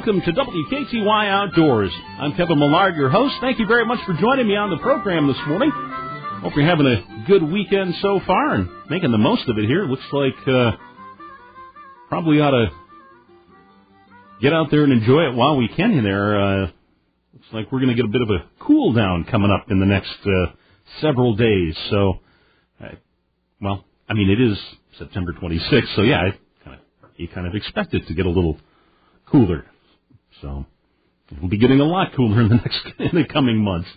Welcome to WKTY Outdoors. I'm Kevin Millard, your host. Thank you very much for joining me on the program this morning. Hope you're having a good weekend so far and making the most of it here. Looks like uh, probably ought to get out there and enjoy it while we can there. Uh, looks like we're going to get a bit of a cool down coming up in the next uh, several days. So, uh, well, I mean, it is September 26th, so yeah, I kind of, you kind of expect it to get a little cooler. So it'll be getting a lot cooler in the next in the coming months.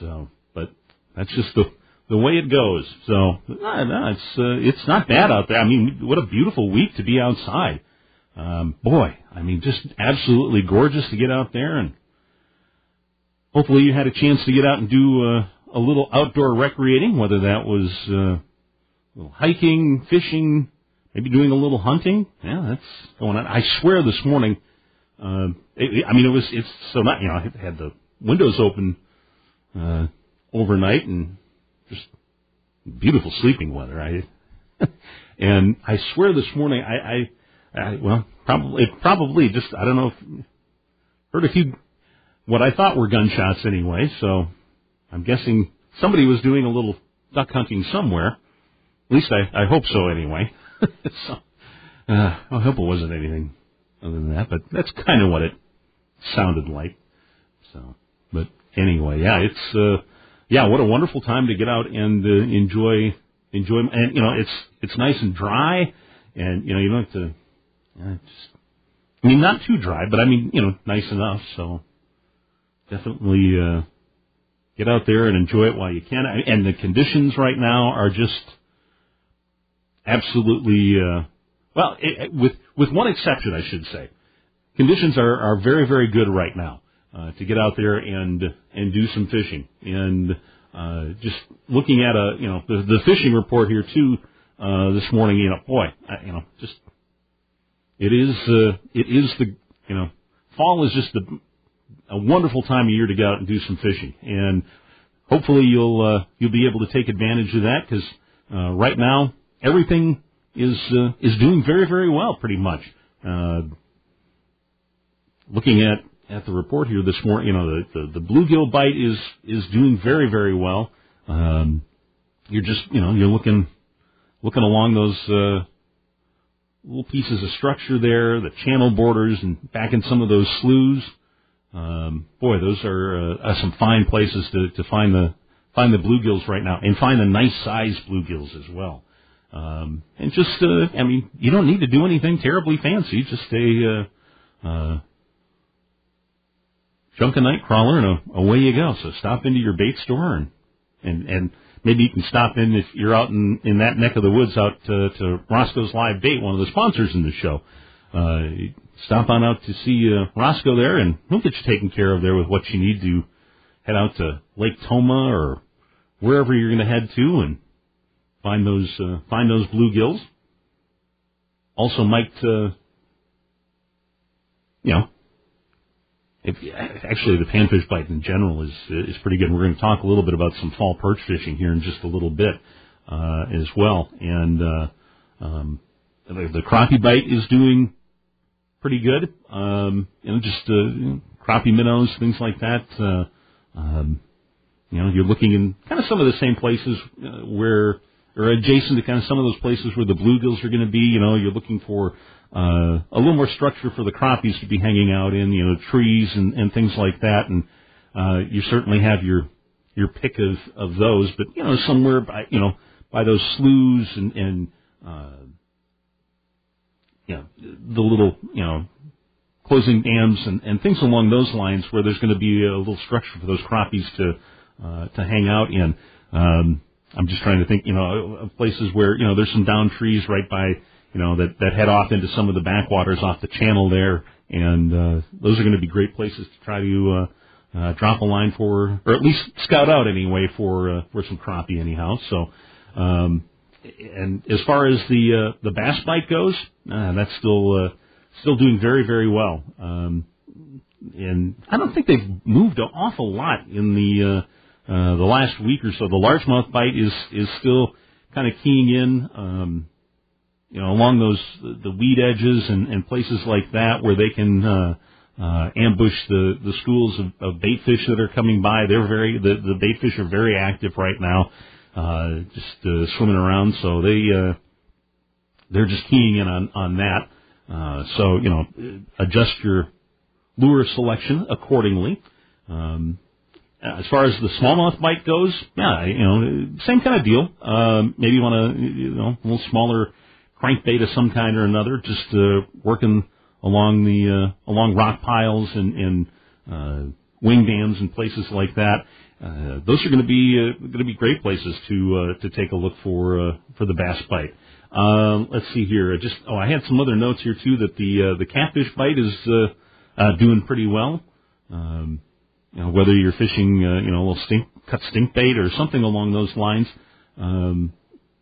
So, but that's just the the way it goes. So no, no, it's uh, it's not bad out there. I mean, what a beautiful week to be outside. Um, boy, I mean, just absolutely gorgeous to get out there, and hopefully you had a chance to get out and do uh, a little outdoor recreating, whether that was uh, little hiking, fishing, maybe doing a little hunting. Yeah, that's going on. I swear this morning, uh, it, I mean, it was, it's so not, you know, I had the windows open, uh, overnight and just beautiful sleeping weather. I, and I swear this morning, I, I, I well, probably, probably just, I don't know if, heard a few, what I thought were gunshots anyway, so I'm guessing somebody was doing a little duck hunting somewhere. At least I, I hope so anyway. so, uh, I hope it wasn't anything other than that, but that's kind of what it sounded like. So, but anyway, yeah, it's uh, yeah, what a wonderful time to get out and uh, enjoy enjoy, and you know, it's it's nice and dry, and you know, you don't have to. Uh, just, I mean, not too dry, but I mean, you know, nice enough. So, definitely uh, get out there and enjoy it while you can. And the conditions right now are just absolutely uh, well, it, with with one exception, I should say, conditions are are very very good right now uh, to get out there and and do some fishing. And uh, just looking at a you know the, the fishing report here too uh, this morning, you know, boy, I, you know, just it is uh, it is the you know fall is just the a wonderful time of year to go out and do some fishing and hopefully you'll uh, you'll be able to take advantage of that because uh, right now everything is uh, is doing very very well, pretty much. Uh, looking at at the report here this morning, you know the, the the bluegill bite is is doing very very well. Um, you're just you know you're looking looking along those uh, little pieces of structure there, the channel borders, and back in some of those sloughs. Um, boy, those are uh, some fine places to, to find the find the bluegills right now, and find the nice sized bluegills as well. Um, and just, uh, I mean, you don't need to do anything terribly fancy. Just a, uh, uh, junk a night crawler and away you go. So stop into your bait store and, and, and maybe you can stop in if you're out in, in that neck of the woods out to, to Roscoe's Live Bait, one of the sponsors in the show. Uh, stop on out to see, uh, Roscoe there and he'll get you taken care of there with what you need to head out to Lake Tomah or wherever you're going to head to and, find those uh, find those bluegills. Also, might uh, you know, if, actually the panfish bite in general is is pretty good. We're going to talk a little bit about some fall perch fishing here in just a little bit uh, as well, and uh, um, the, the crappie bite is doing pretty good. Um, you know, just uh, you know, crappie minnows, things like that. Uh, um, you know, you're looking in kind of some of the same places uh, where or adjacent to kind of some of those places where the bluegills are going to be. You know, you're looking for uh, a little more structure for the crappies to be hanging out in. You know, trees and, and things like that, and uh, you certainly have your your pick of of those. But you know, somewhere by you know by those sloughs and and uh, you know the little you know closing dams and, and things along those lines where there's going to be a little structure for those crappies to uh, to hang out in. Um, I'm just trying to think, you know, of places where, you know, there's some down trees right by, you know, that, that head off into some of the backwaters off the channel there. And, uh, those are going to be great places to try to, uh, uh, drop a line for, or at least scout out anyway for, uh, for some crappie anyhow. So, um, and as far as the, uh, the bass bite goes, uh, that's still, uh, still doing very, very well. Um, and I don't think they've moved an awful lot in the, uh, uh, the last week or so. The largemouth bite is is still kind of keying in. Um, you know, along those the weed edges and, and places like that where they can uh, uh, ambush the the schools of, of bait fish that are coming by. They're very the the bait fish are very active right now, uh, just uh, swimming around. So they uh, they're just keying in on on that. Uh, so you know, adjust your lure selection accordingly. Um, as far as the smallmouth bite goes, yeah, you know, same kind of deal. Um, maybe you want to, you know, a little smaller crankbait of some kind or another, just uh, working along the uh, along rock piles and, and uh, wing dams and places like that. Uh, those are going to be uh, going to be great places to uh, to take a look for uh, for the bass bite. Uh, let's see here. Just oh, I had some other notes here too that the uh, the catfish bite is uh, uh, doing pretty well. Um, you know, whether you're fishing, uh, you know, a little stink cut stink bait or something along those lines, um,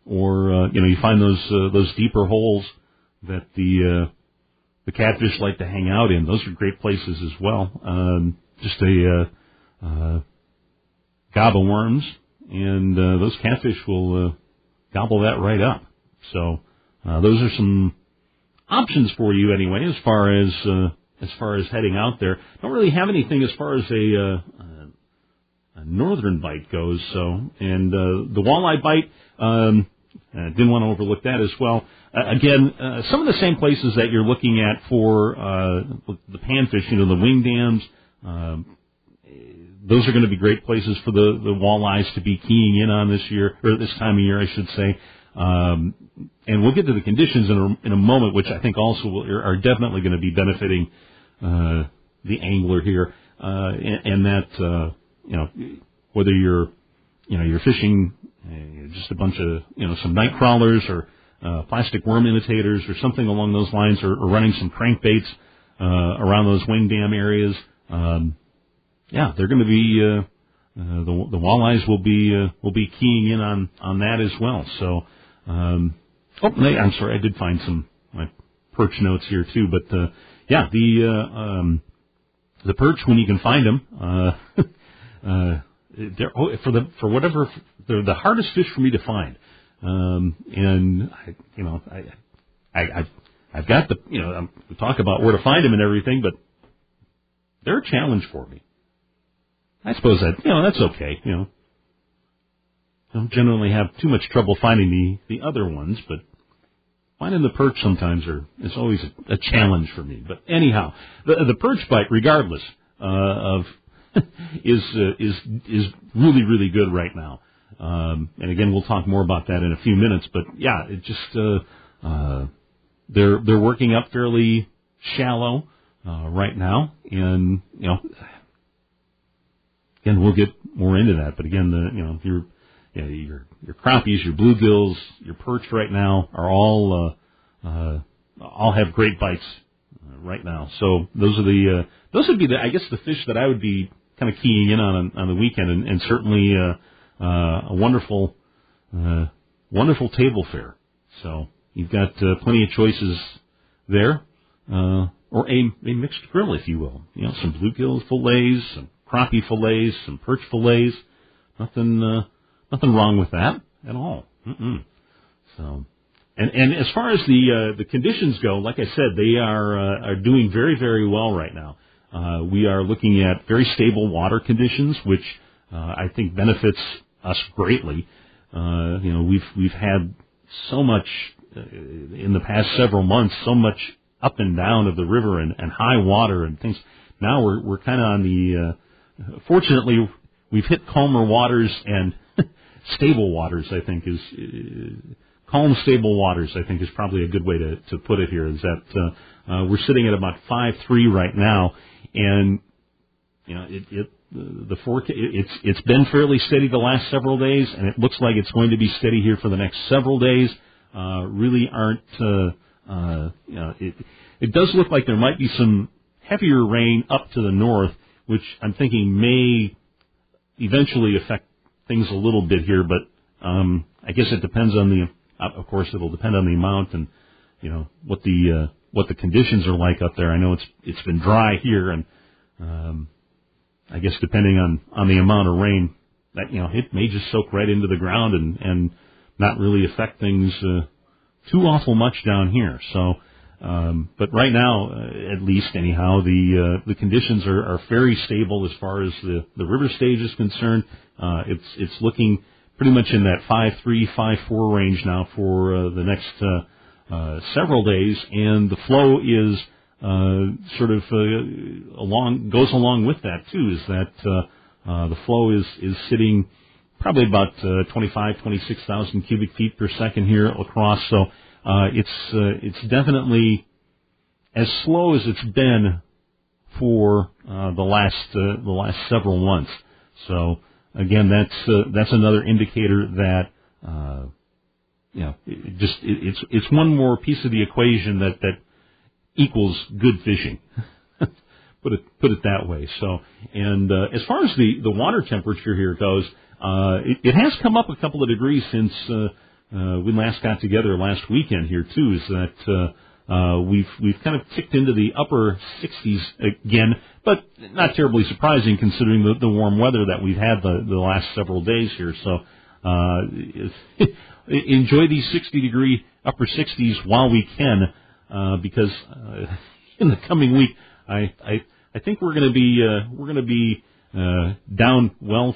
or uh, you know, you find those uh, those deeper holes that the uh, the catfish like to hang out in. Those are great places as well. Um, just a uh, uh, gobble worms, and uh, those catfish will uh, gobble that right up. So uh, those are some options for you anyway, as far as uh, as far as heading out there. Don't really have anything as far as a, uh, a northern bite goes. So, and uh, the walleye bite, um, uh, didn't want to overlook that as well. Uh, again, uh, some of the same places that you're looking at for uh, the panfish, you know, the wing dams. Um, those are going to be great places for the the walleyes to be keying in on this year or this time of year, I should say. Um, and we'll get to the conditions in a, in a moment, which I think also will, are definitely going to be benefiting uh, the angler here, uh, and, and that uh, you know whether you're you know you're fishing uh, just a bunch of you know some night crawlers or uh, plastic worm imitators or something along those lines, or, or running some crankbaits uh, around those wing dam areas. Um, yeah, they're going to be uh, uh, the the walleyes will be uh, will be keying in on on that as well. So, um, oh, I'm sorry, I did find some my perch notes here too, but uh, yeah, the uh, um, the perch when you can find them. Uh, uh, they're oh, for the for whatever they're the hardest fish for me to find. Um, and I, you know, I, I, I've, I've got the, you know, I'm, we talk about where to find them and everything, but they're a challenge for me. I suppose that, you know, that's okay, you know. I don't generally have too much trouble finding the, the other ones, but finding the perch sometimes are is always a, a challenge for me. But anyhow, the the perch bite, regardless uh, of, is uh, is is really really good right now. Um, and again, we'll talk more about that in a few minutes. But yeah, it just uh, uh, they're they're working up fairly shallow uh, right now, and you know, again, we'll get more into that. But again, the you know your you know, your your crappies, your bluegills, your perch right now are all uh, uh, all have great bites uh, right now. So those are the uh, those would be the I guess the fish that I would be kind of keying in on on the weekend, and, and certainly uh, uh, a wonderful uh, wonderful table fare. So you've got uh, plenty of choices there, uh, or a, a mixed grill, if you will. You know, some bluegill fillets, some crappie fillets, some perch fillets. Nothing. Uh, Nothing wrong with that at all. Mm-mm. So, and and as far as the uh, the conditions go, like I said, they are uh, are doing very very well right now. Uh, we are looking at very stable water conditions, which uh, I think benefits us greatly. Uh, you know, we've we've had so much uh, in the past several months, so much up and down of the river and, and high water and things. Now we're we're kind of on the. Uh, fortunately, we've hit calmer waters and stable waters, I think is uh, calm, stable waters. I think is probably a good way to to put it here. Is that uh, uh, we're sitting at about five three right now, and you know it. it the forecast it's it's been fairly steady the last several days, and it looks like it's going to be steady here for the next several days. Uh, really aren't uh, uh, you know it it does look like there might be some heavier rain up to the north, which I'm thinking may eventually affect things a little bit here, but um, I guess it depends on the. Of course, it'll depend on the amount and you know what the uh, what the conditions are like up there. I know it's it's been dry here, and um, I guess depending on on the amount of rain, that you know it may just soak right into the ground and and not really affect things uh, too awful much down here. So, um, but right now, uh, at least anyhow, the uh, the conditions are, are very stable as far as the the river stage is concerned. Uh, it's it's looking pretty much in that five three five four range now for uh, the next uh, uh, several days, and the flow is uh, sort of uh, along goes along with that too. Is that uh, uh, the flow is is sitting probably about uh, 25, 26,000 cubic feet per second here across. So uh, it's uh, it's definitely as slow as it's been for uh, the last uh, the last several months. So again, that's uh, that's another indicator that you know it just it, it's it's one more piece of the equation that that equals good fishing. put it put it that way. So, and as far as the the water temperature here goes, it, it has come up a couple of degrees since uh, we last got together last weekend here too. Is that uh, uh, we've we've kind of ticked into the upper 60s again, but not terribly surprising considering the, the warm weather that we've had the, the last several days here. So uh, enjoy these 60 degree upper 60s while we can, uh, because uh, in the coming week, I I, I think we're going to be uh, we're going to be uh, down well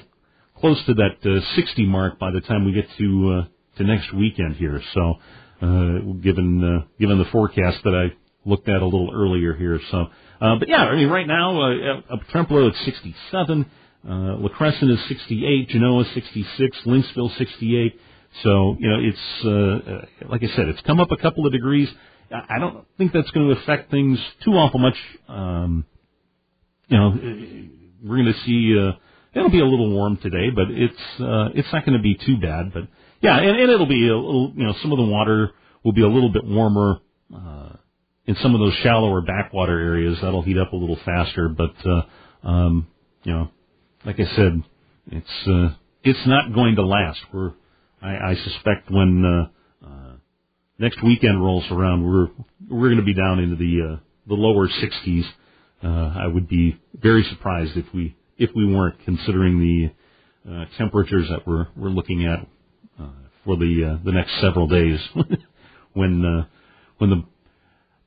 close to that uh, 60 mark by the time we get to uh, to next weekend here. So, uh, given uh, given the forecast that I looked at a little earlier here, so uh, but yeah, I mean right now uh, up Trempealeau at 67, uh, La Crescent is 68, Genoa 66, Lynxville 68. So you know it's uh, uh, like I said, it's come up a couple of degrees. I don't think that's going to affect things too awful much. Um, you know, we're going to see. Uh, it'll be a little warm today, but it's uh, it's not going to be too bad. But yeah, and, and it'll be a little. You know, some of the water will be a little bit warmer uh, in some of those shallower backwater areas. That'll heat up a little faster. But uh, um, you know, like I said, it's uh, it's not going to last. We're I, I suspect when uh, uh, next weekend rolls around, we're we're going to be down into the uh, the lower 60s. Uh, I would be very surprised if we if we weren't considering the uh, temperatures that we're we're looking at uh, for the uh, the next several days when uh, when the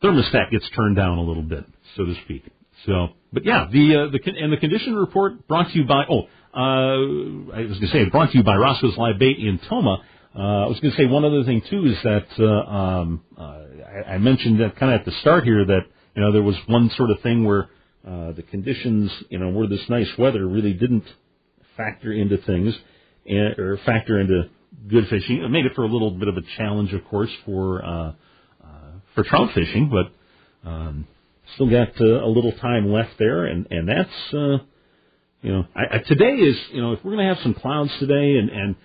thermostat gets turned down a little bit, so to speak. So, but yeah, the uh, the and the condition report brought to you by oh uh, I was going to say brought to you by Roscoe's Live Bait in Tomah. Uh, I was going to say one other thing too is that uh, um, uh, I, I mentioned that kind of at the start here that you know there was one sort of thing where uh, the conditions, you know, where this nice weather really didn't factor into things and, or factor into good fishing. It made it for a little bit of a challenge, of course, for uh, uh, for trout fishing, but um, still got uh, a little time left there, and and that's uh, you know I, I, today is you know if we're going to have some clouds today and and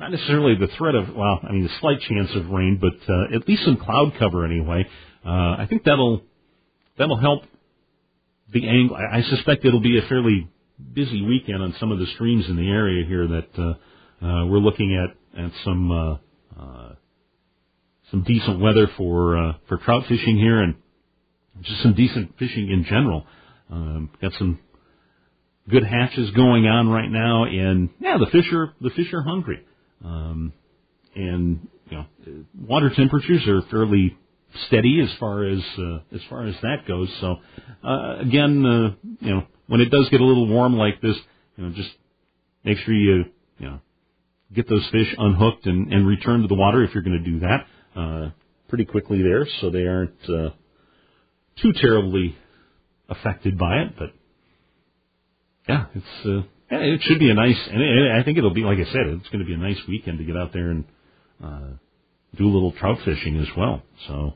not necessarily the threat of well I mean a slight chance of rain, but uh, at least some cloud cover anyway. Uh, I think that'll that'll help the angle. I suspect it'll be a fairly busy weekend on some of the streams in the area here that uh, uh, we're looking at at some uh, uh, some decent weather for uh, for trout fishing here and just some decent fishing in general. Um, got some good hatches going on right now, and yeah, the fish are the fish are hungry, um, and you know, water temperatures are fairly steady as far as uh, as far as that goes. So uh, again, uh, you know, when it does get a little warm like this, you know, just make sure you you know get those fish unhooked and, and return to the water if you're going to do that uh, pretty quickly there, so they aren't uh, too terribly affected by it. But yeah, it's uh, yeah, it should be a nice, and I think it'll be like I said, it's going to be a nice weekend to get out there and. Uh, do a little trout fishing as well. So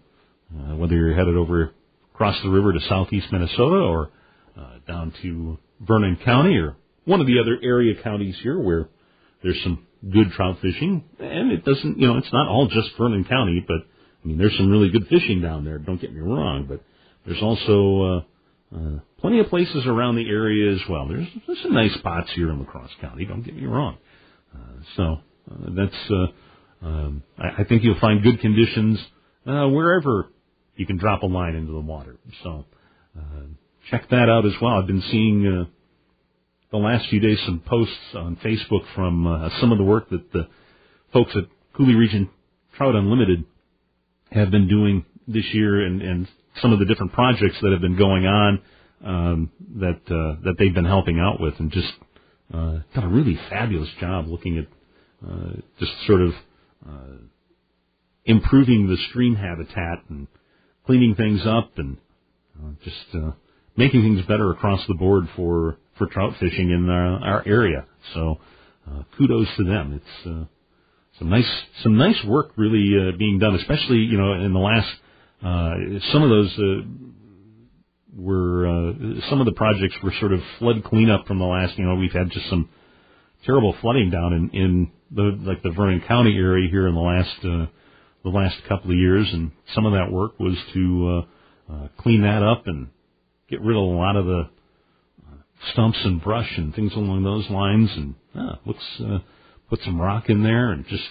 uh, whether you're headed over across the river to southeast Minnesota or uh, down to Vernon County or one of the other area counties here where there's some good trout fishing, and it doesn't, you know, it's not all just Vernon County, but I mean, there's some really good fishing down there. Don't get me wrong, but there's also uh, uh, plenty of places around the area as well. There's, there's some nice spots here in La Crosse County. Don't get me wrong. Uh, so uh, that's, uh, um, I, I think you'll find good conditions uh, wherever you can drop a line into the water. So uh, check that out as well. I've been seeing uh, the last few days some posts on Facebook from uh, some of the work that the folks at Coulee Region Trout Unlimited have been doing this year and, and some of the different projects that have been going on um, that uh, that they've been helping out with, and just uh, done a really fabulous job looking at uh, just sort of uh, improving the stream habitat and cleaning things up and uh, just uh, making things better across the board for for trout fishing in our, our area. So uh, kudos to them. It's uh, some nice some nice work really uh, being done, especially you know in the last uh, some of those uh, were uh, some of the projects were sort of flood cleanup from the last. You know we've had just some terrible flooding down in in the like the Vernon County area here in the last uh, the last couple of years, and some of that work was to uh, uh, clean that up and get rid of a lot of the stumps and brush and things along those lines, and uh, looks uh, put some rock in there and just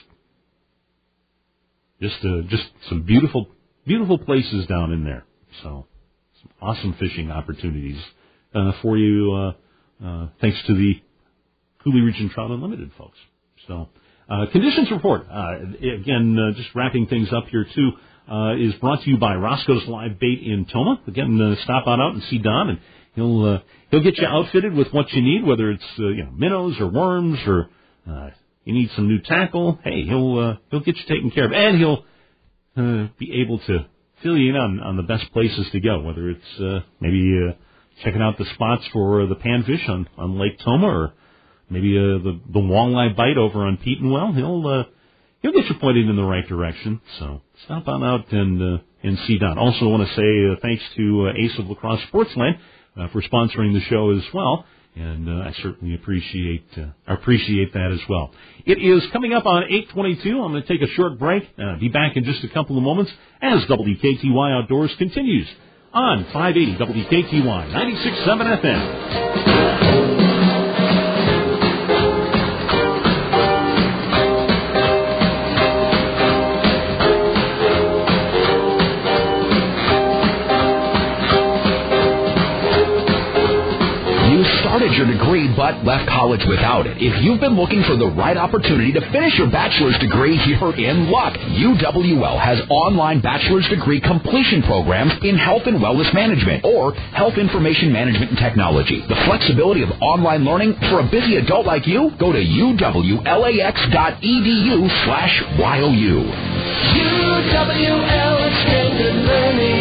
just uh, just some beautiful beautiful places down in there. So some awesome fishing opportunities uh, for you. Uh, uh, thanks to the Coulee Region Trout Unlimited folks. So uh, conditions report uh, again, uh, just wrapping things up here too. Uh, is brought to you by Roscoe's Live Bait in Tomah. Again, uh, stop on out and see Don, and he'll uh, he'll get you outfitted with what you need, whether it's uh, you know minnows or worms or uh, you need some new tackle. Hey, he'll uh, he'll get you taken care of, and he'll uh, be able to fill you in on, on the best places to go, whether it's uh, maybe uh, checking out the spots for the panfish on on Lake Tomah, or maybe uh, the the walleye bite over on Petenwell. He'll uh, he'll get you pointed in the right direction. So stop on out and uh, and see Don. Also, want to say uh, thanks to uh, Ace of La Crosse Sportsland uh, for sponsoring the show as well and uh, I certainly appreciate uh, appreciate that as well. It is coming up on 8:22. I'm going to take a short break. Uh, be back in just a couple of moments as WKTY Outdoors continues on 580 WKTY 96.7 FM. But left college without it. If you've been looking for the right opportunity to finish your bachelor's degree, you're in luck. UWL has online bachelor's degree completion programs in health and wellness management or health information management and technology. The flexibility of online learning for a busy adult like you, go to uwlax.edu slash YOU. UWL extended learning,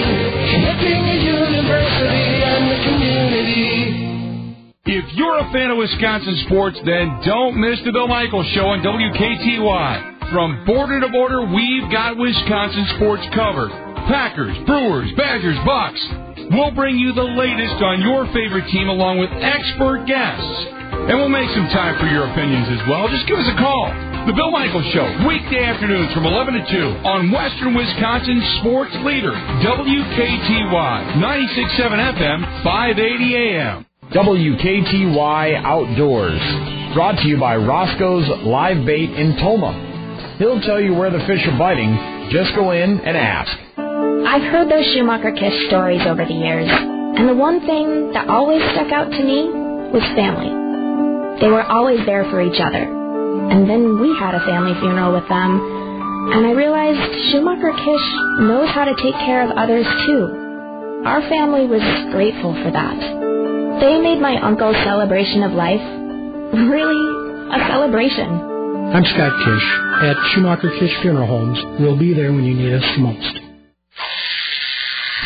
If you're a fan of Wisconsin sports, then don't miss the Bill Michaels Show on WKTY. From border to border, we've got Wisconsin sports covered. Packers, Brewers, Badgers, Bucks. We'll bring you the latest on your favorite team along with expert guests. And we'll make some time for your opinions as well. Just give us a call. The Bill Michaels Show, weekday afternoons from 11 to 2 on Western Wisconsin Sports Leader, WKTY, 96.7 FM, 580 AM. WKTY Outdoors. Brought to you by Roscoe's Live Bait in Tomah. He'll tell you where the fish are biting. Just go in and ask. I've heard those Schumacher Kish stories over the years, and the one thing that always stuck out to me was family. They were always there for each other. And then we had a family funeral with them, and I realized Schumacher Kish knows how to take care of others too. Our family was grateful for that. They made my uncle's celebration of life really a celebration. I'm Scott Kish at Schumacher Kish Funeral Homes. We'll be there when you need us the most.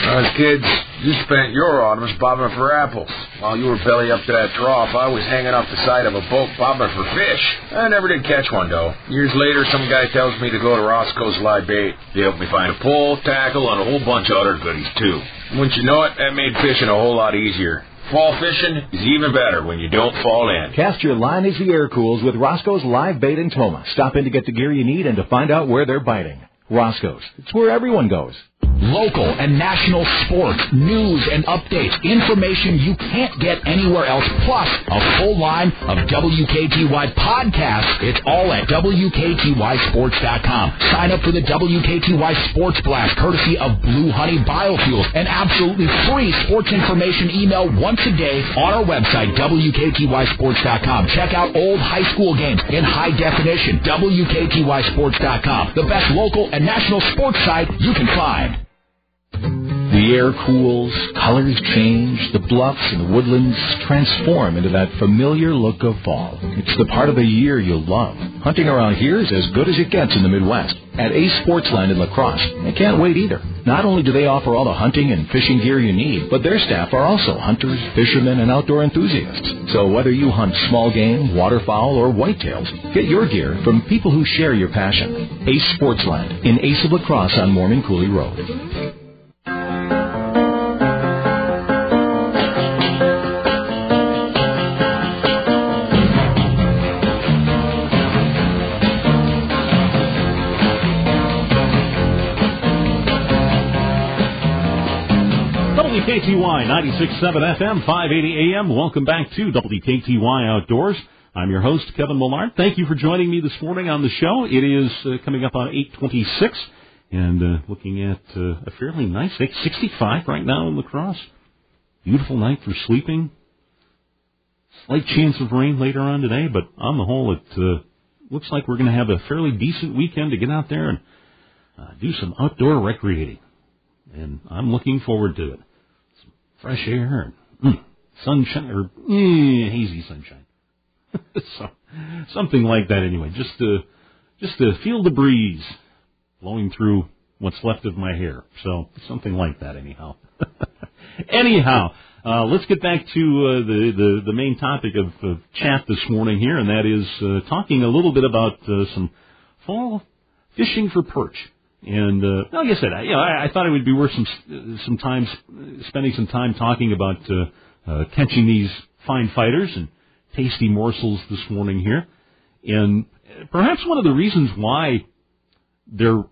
Uh, kids, you spent your autumns bobbing for apples. While you were belly up to that trough, I was hanging off the side of a boat bobbing for fish. I never did catch one, though. Years later, some guy tells me to go to Roscoe's Live Bait. They helped me find a pole, tackle, and a whole bunch of other goodies, too. Wouldn't you know it, that made fishing a whole lot easier. Fall fishing is even better when you don't fall in. Cast your line as the air cools with Roscoe's Live Bait and Tomah. Stop in to get the gear you need and to find out where they're biting. Roscoe's. It's where everyone goes. Local and national sports, news and updates, information you can't get anywhere else, plus a full line of WKTY podcasts. It's all at WKTYSports.com. Sign up for the WKTY Sports Blast, courtesy of Blue Honey Biofuels, an absolutely free sports information email once a day on our website, WKTYSports.com. Check out old high school games in high definition, WKTYSports.com. The best local and national sports site you can find. The air cools, colors change, the bluffs and the woodlands transform into that familiar look of fall. It's the part of the year you'll love. Hunting around here is as good as it gets in the Midwest. At Ace Sportsland in La Crosse, they can't wait either. Not only do they offer all the hunting and fishing gear you need, but their staff are also hunters, fishermen, and outdoor enthusiasts. So whether you hunt small game, waterfowl, or whitetails, get your gear from people who share your passion. Ace Sportsland in Ace of La Crosse on Mormon Coulee Road. WKTY 96.7 FM, 580 AM. Welcome back to WKTY Outdoors. I'm your host, Kevin Millard. Thank you for joining me this morning on the show. It is uh, coming up on 826 and uh, looking at uh, a fairly nice 865 right now in La Crosse. Beautiful night for sleeping. Slight chance of rain later on today, but on the whole, it uh, looks like we're going to have a fairly decent weekend to get out there and uh, do some outdoor recreating. And I'm looking forward to it fresh air and mm, sunshine or mm, hazy sunshine. so, something like that anyway. Just to just to feel the breeze blowing through what's left of my hair. So something like that anyhow. anyhow, uh, let's get back to uh, the, the the main topic of, of chat this morning here, and that is uh, talking a little bit about uh, some fall fishing for perch. And uh, like I said, I, you know, I, I thought it would be worth some some time spending some time talking about uh, uh, catching these fine fighters and tasty morsels this morning here. And perhaps one of the reasons why they're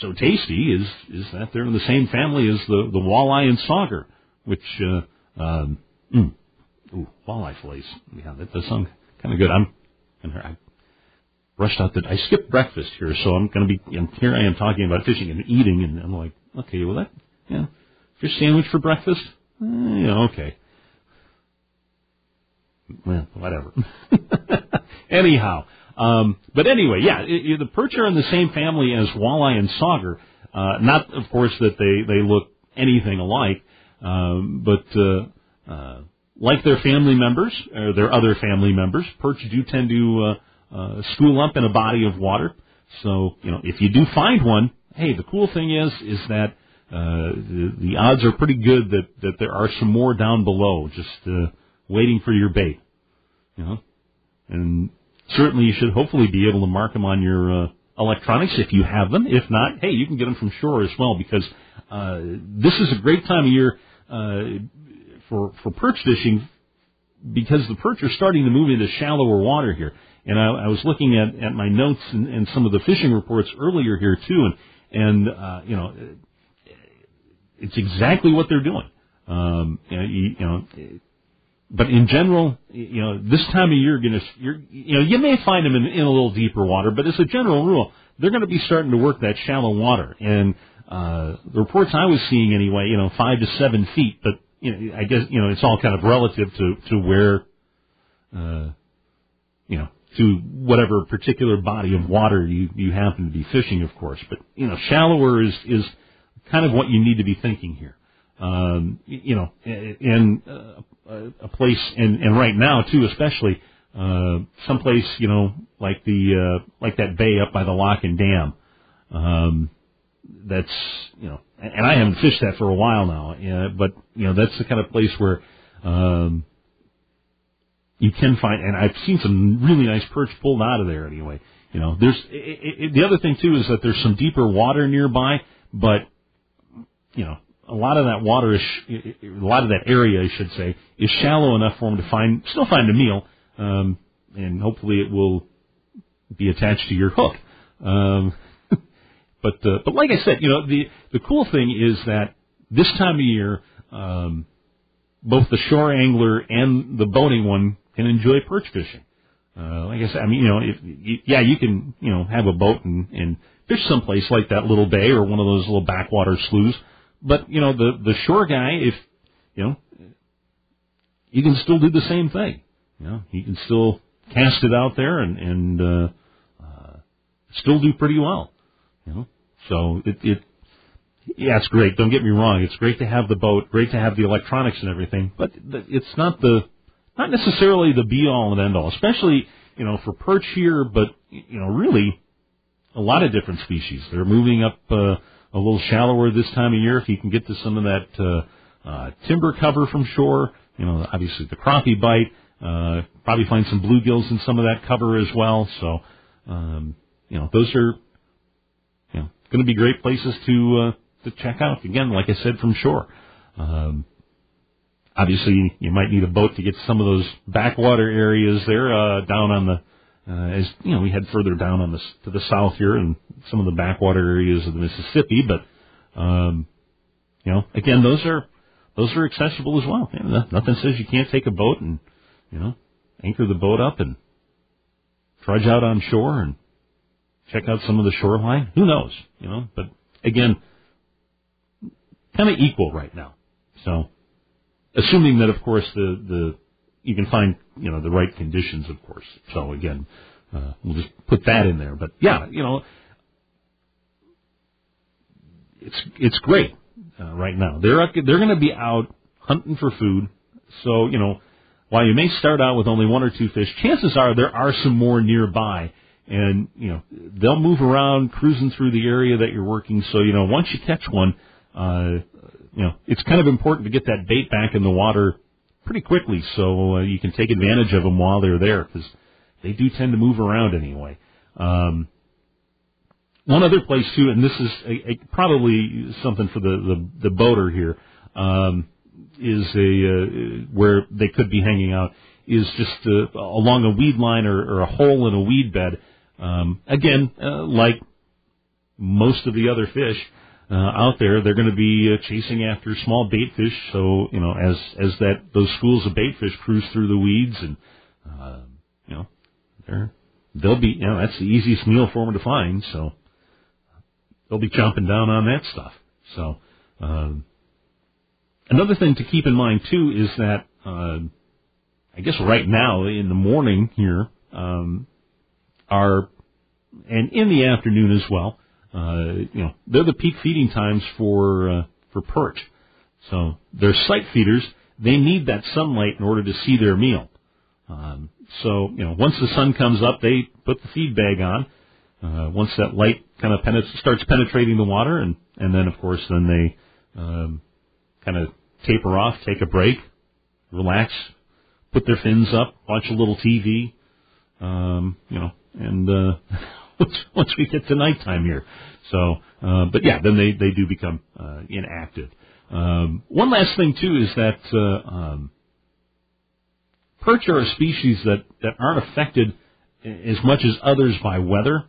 so tasty is is that they're in the same family as the the walleye and sauger, which uh, um, mm, ooh, walleye fillets. Yeah, that does sound kind of good. I'm and I rushed out that I skipped breakfast here, so I'm going to be. And here I am talking about fishing and eating, and I'm like, okay, well that, yeah, fish sandwich for breakfast. Uh, yeah, okay. Well, whatever. Anyhow, um, but anyway, yeah, it, it, the perch are in the same family as walleye and sauger. Uh, not, of course, that they they look anything alike, um, but uh, uh, like their family members or their other family members, perch do tend to uh, school up in a body of water. So, you know, if you do find one, hey, the cool thing is, is that, uh, the, the odds are pretty good that, that there are some more down below, just, uh, waiting for your bait. You know? And certainly you should hopefully be able to mark them on your, uh, electronics if you have them. If not, hey, you can get them from shore as well because, uh, this is a great time of year, uh, for, for perch fishing because the perch are starting to move into shallower water here. And I, I was looking at, at my notes and, and some of the fishing reports earlier here too, and and uh, you know, it's exactly what they're doing. Um, you know, you, know, but in general, you know, this time of year, gonna, you're, you know, you may find them in, in a little deeper water, but as a general rule, they're going to be starting to work that shallow water. And uh, the reports I was seeing anyway, you know, five to seven feet, but you know, I guess you know, it's all kind of relative to to where, uh, you know, to whatever particular body of water you, you happen to be fishing, of course. But, you know, shallower is, is kind of what you need to be thinking here. Um, you know, in uh, a place, and, and right now too, especially, uh, someplace, you know, like the, uh, like that bay up by the lock and dam. Um, that's, you know, and I haven't fished that for a while now, uh, but, you know, that's the kind of place where, um, you can find, and I've seen some really nice perch pulled out of there anyway. You know, there's it, it, the other thing too is that there's some deeper water nearby, but you know, a lot of that water is, a lot of that area, I should say, is shallow enough for them to find, still find a meal, um, and hopefully it will be attached to your hook. Um, But uh, but like I said, you know, the the cool thing is that this time of year, um, both the shore angler and the boating one can enjoy perch fishing. Uh, like I said, I mean, you know, if, yeah, you can, you know, have a boat and, and fish someplace like that little bay or one of those little backwater sloughs. But, you know, the, the shore guy, if, you know, you can still do the same thing. You know, he can still cast it out there and, and, uh, uh, still do pretty well. You know, so it, it, yeah, it's great. Don't get me wrong. It's great to have the boat, great to have the electronics and everything, but it's not the, not necessarily the be all and end all, especially, you know, for perch here, but, you know, really a lot of different species. They're moving up, uh, a little shallower this time of year. If you can get to some of that, uh, uh, timber cover from shore, you know, obviously the crappie bite, uh, probably find some bluegills in some of that cover as well. So, um, you know, those are, you know, going to be great places to, uh, to check out. Again, like I said, from shore. Um, obviously, you might need a boat to get some of those backwater areas there, uh, down on the, uh, as you know, we head further down on the to the south here and some of the backwater areas of the Mississippi. But um, you know, again, those are those are accessible as well. You know, nothing says you can't take a boat and you know anchor the boat up and trudge out on shore and check out some of the shoreline. Who knows? You know, but again, kind of equal right now. So, assuming that, of course, the the you can find you know the right conditions, of course. So again, uh, we'll just put that in there. But yeah, you know, it's it's great uh, right now. They're they're going to be out hunting for food. So you know, while you may start out with only one or two fish, chances are there are some more nearby. And you know they'll move around, cruising through the area that you're working. So you know once you catch one, uh, you know it's kind of important to get that bait back in the water pretty quickly, so uh, you can take advantage of them while they're there because they do tend to move around anyway. Um, one other place too, and this is a, a, probably something for the the, the boater here, um, is a uh, where they could be hanging out is just uh, along a weed line or, or a hole in a weed bed. Um, again, uh, like most of the other fish, uh, out there, they're going to be uh, chasing after small bait fish. So you know, as as that those schools of bait fish cruise through the weeds, and uh, you know, they're they'll be you know that's the easiest meal for them to find. So they'll be chomping down on that stuff. So um, another thing to keep in mind too is that uh, I guess right now in the morning here um, are and in the afternoon as well uh, you know, they're the peak feeding times for uh, for perch. So they're sight feeders. They need that sunlight in order to see their meal. Um, so you know, once the sun comes up, they put the feed bag on. Uh, once that light kind of penet- starts penetrating the water, and and then of course then they um, kind of taper off, take a break, relax, put their fins up, watch a little TV, um, you know, and uh, once we get to nighttime here. So, uh, but yeah, then they they do become uh, inactive. Um, one last thing too is that uh, um, perch are a species that that aren't affected as much as others by weather.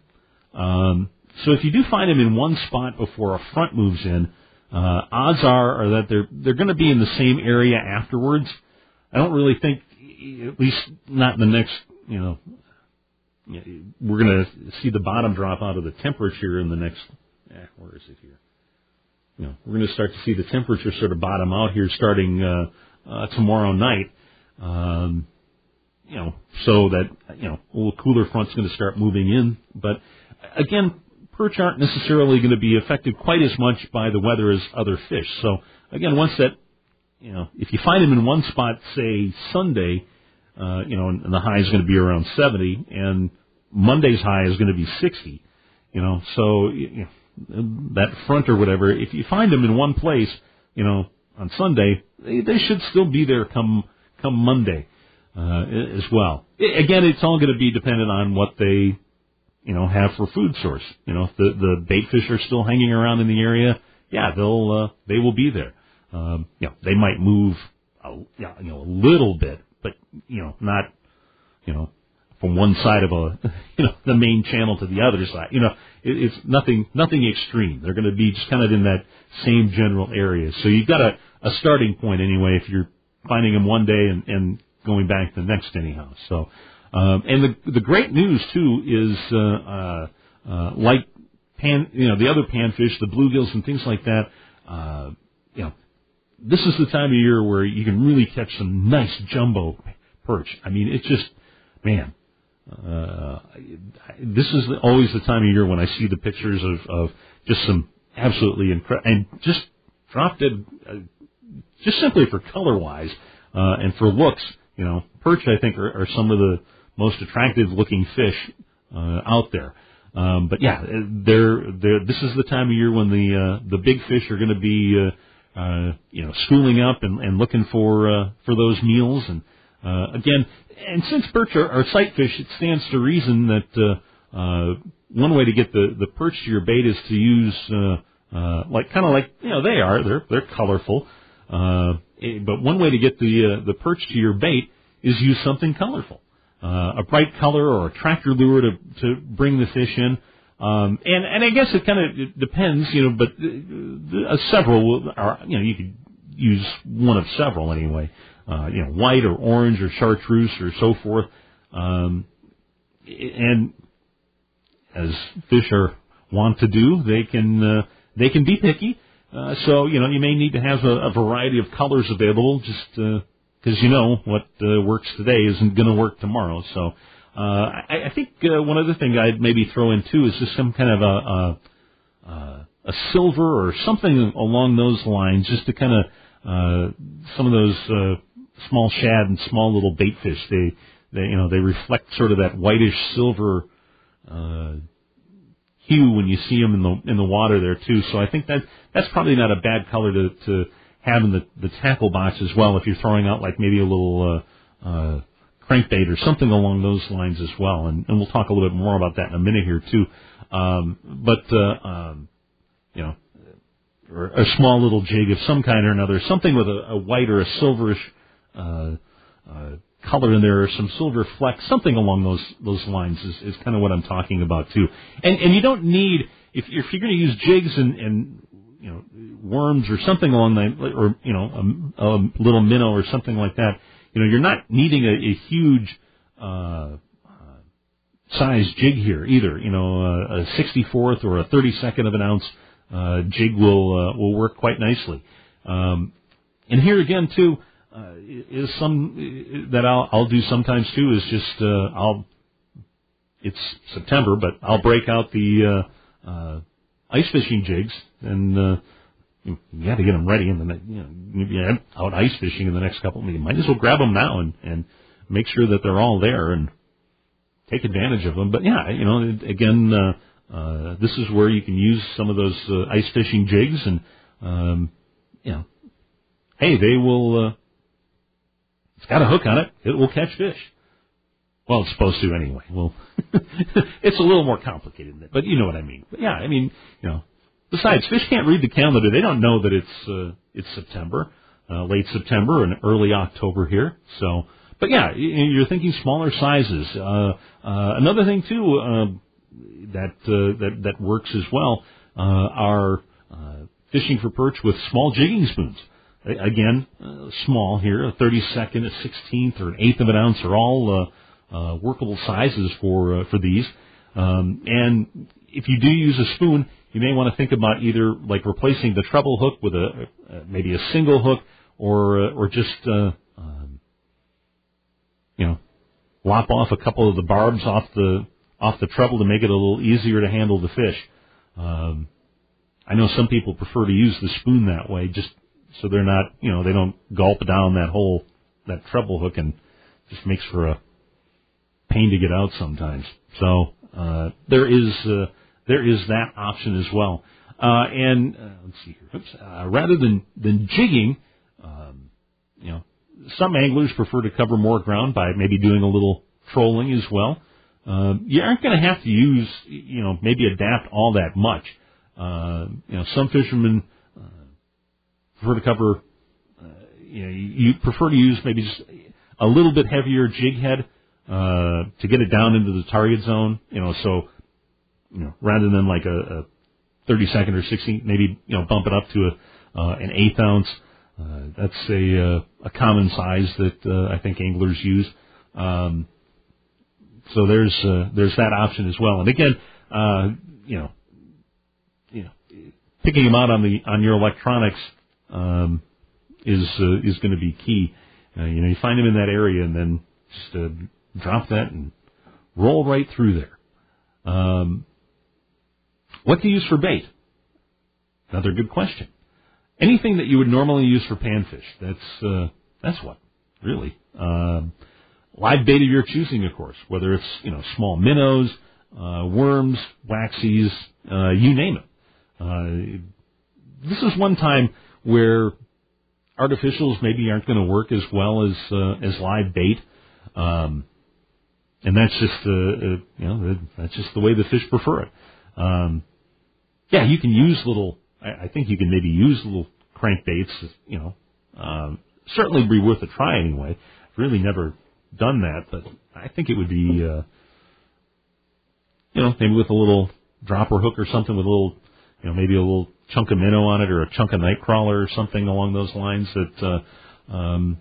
Um, so if you do find them in one spot before a front moves in, uh, odds are are that they're they're going to be in the same area afterwards. I don't really think, at least not in the next you know we're going to see the bottom drop out of the temperature in the next. Eh, where is it here? You know, we're going to start to see the temperature sort of bottom out here starting uh, uh, tomorrow night. Um, you know, so that you know, a little cooler front's going to start moving in. But again, perch aren't necessarily going to be affected quite as much by the weather as other fish. So again, once that, you know, if you find them in one spot, say Sunday, uh, you know, and, and the high is going to be around 70, and Monday's high is going to be 60. You know, so you know, that front or whatever, if you find them in one place, you know, on Sunday, they, they should still be there come come Monday uh, as well. It, again, it's all going to be dependent on what they, you know, have for food source. You know, if the the bait fish are still hanging around in the area, yeah, they'll uh, they will be there. Um, you know, they might move, a, you know, a little bit, but you know, not, you know, from one side of a, you know, the main channel to the other side. You know, it, it's nothing nothing extreme. They're going to be just kind of in that same general area. So you've got a, a starting point anyway if you're finding them one day and, and going back the next anyhow. So, um, and the the great news too is uh, uh, uh, like pan, you know, the other panfish, the bluegills and things like that. Uh, you know, this is the time of year where you can really catch some nice jumbo perch. I mean, it's just, man, uh, this is always the time of year when I see the pictures of, of just some absolutely incredible, and just drop dead, uh, just simply for color wise, uh, and for looks, you know, perch I think are, are some of the most attractive looking fish, uh, out there. Um, but yeah, they're, they're, this is the time of year when the, uh, the big fish are going to be, uh, uh, you know, schooling up and, and looking for, uh, for those meals. And, uh, again, and since perch are, are sight fish, it stands to reason that, uh, uh, one way to get the, the perch to your bait is to use, uh, uh, like, kind of like, you know, they are, they're, they're colorful. Uh, eh, but one way to get the, uh, the perch to your bait is use something colorful uh, a bright color or a tractor lure to to bring the fish in. Um, and and I guess it kind of depends, you know, but uh, uh, several are you know you could use one of several anyway. Uh, you know, white or orange or chartreuse or so forth. Um, and as fish are want to do, they can uh, they can be picky. Uh, so you know you may need to have a, a variety of colors available. Just uh, because you know what uh, works today isn't going to work tomorrow. So uh, I, I think uh, one other thing I'd maybe throw in too is just some kind of a, a, a silver or something along those lines, just to kind of uh, some of those uh, small shad and small little bait fish. They they you know they reflect sort of that whitish silver. Uh, hue when you see them in the in the water there too. So I think that that's probably not a bad color to to having the, the tackle box as well if you're throwing out like maybe a little uh, uh, crankbait or something along those lines as well. And, and we'll talk a little bit more about that in a minute here too. Um, but uh, um, you know, or a small little jig of some kind or another, something with a, a white or a silverish uh, uh, color in there, or some silver flecks, something along those those lines is, is kind of what I'm talking about too. And and you don't need if if you're going to use jigs and, and you know worms or something along that, or you know a, a little minnow or something like that. You know, you're not needing a, a huge uh, uh, size jig here either. You know, a, a 64th or a 32nd of an ounce uh, jig will uh, will work quite nicely. Um, and here again too uh, is some that I'll I'll do sometimes too is just uh, I'll it's September but I'll break out the uh, uh, ice fishing jigs, and uh, you, got to get them ready. And then you know, you're out ice fishing in the next couple. You might as well grab them now and and make sure that they're all there and take advantage of them. But yeah, you know, again, uh, uh, this is where you can use some of those uh, ice fishing jigs, and um, you know, hey, they will. Uh, it's got a hook on it. It will catch fish. Well, it's supposed to anyway. Well, it's a little more complicated than that, but you know what I mean. But yeah, I mean, you know, besides, fish can't read the calendar. They don't know that it's uh, it's September, uh, late September and early October here. So, but yeah, you're thinking smaller sizes. Uh, uh, another thing too uh, that uh, that that works as well uh, are uh, fishing for perch with small jigging spoons. Again, uh, small here, a 32nd, a 16th, or an eighth of an ounce are all. Uh, uh, workable sizes for uh, for these. Um, and if you do use a spoon, you may want to think about either like replacing the treble hook with a uh, maybe a single hook, or uh, or just uh, um, you know lop off a couple of the barbs off the off the treble to make it a little easier to handle the fish. Um, I know some people prefer to use the spoon that way, just so they're not you know they don't gulp down that whole that treble hook and just makes for a pain to get out sometimes. So uh, there is uh, there is that option as well. Uh, and uh, let's see here. Oops, uh, rather than than jigging, um, you know, some anglers prefer to cover more ground by maybe doing a little trolling as well. Uh, you aren't going to have to use, you know, maybe adapt all that much. Uh, you know, some fishermen uh, prefer to cover. You know, you prefer to use maybe just a little bit heavier jig head uh, to get it down into the target zone. You know, so you know, rather than like a, a 30 second or 60, maybe you know, bump it up to a uh, an eighth ounce. Uh, that's a uh, a common size that uh, I think anglers use. Um, so there's uh, there's that option as well. And again, uh, you know, you know, picking them out on the on your electronics um, is uh, is going to be key. Uh, you know, you find them in that area and then just uh, drop that and roll right through there. Um, what to use for bait? Another good question. Anything that you would normally use for panfish. That's uh, that's what really. Um, live bait of your choosing, of course. Whether it's you know small minnows, uh, worms, waxies, uh, you name it. Uh, this is one time where artificials maybe aren't going to work as well as uh, as live bait, um, and that's just uh, uh, you know that's just the way the fish prefer it. Um, yeah, you can use little. I, I think you can maybe use little crankbaits. You know, um, certainly be worth a try anyway. I've really never done that, but I think it would be. Uh, you know, maybe with a little dropper hook or something with a little, you know, maybe a little chunk of minnow on it or a chunk of night crawler or something along those lines that, uh, um,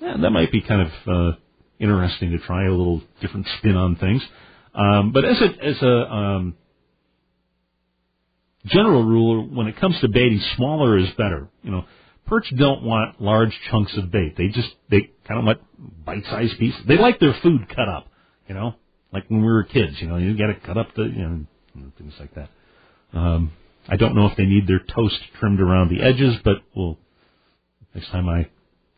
yeah, that might be kind of, uh, interesting to try a little different spin on things. Um, but as a, as a, um, general rule, when it comes to baiting, smaller is better. You know, perch don't want large chunks of bait. They just, they kind of want bite-sized pieces. They like their food cut up, you know, like when we were kids, you know, you got to cut up the, you know, things like that. Um, I don't know if they need their toast trimmed around the edges, but we'll next time I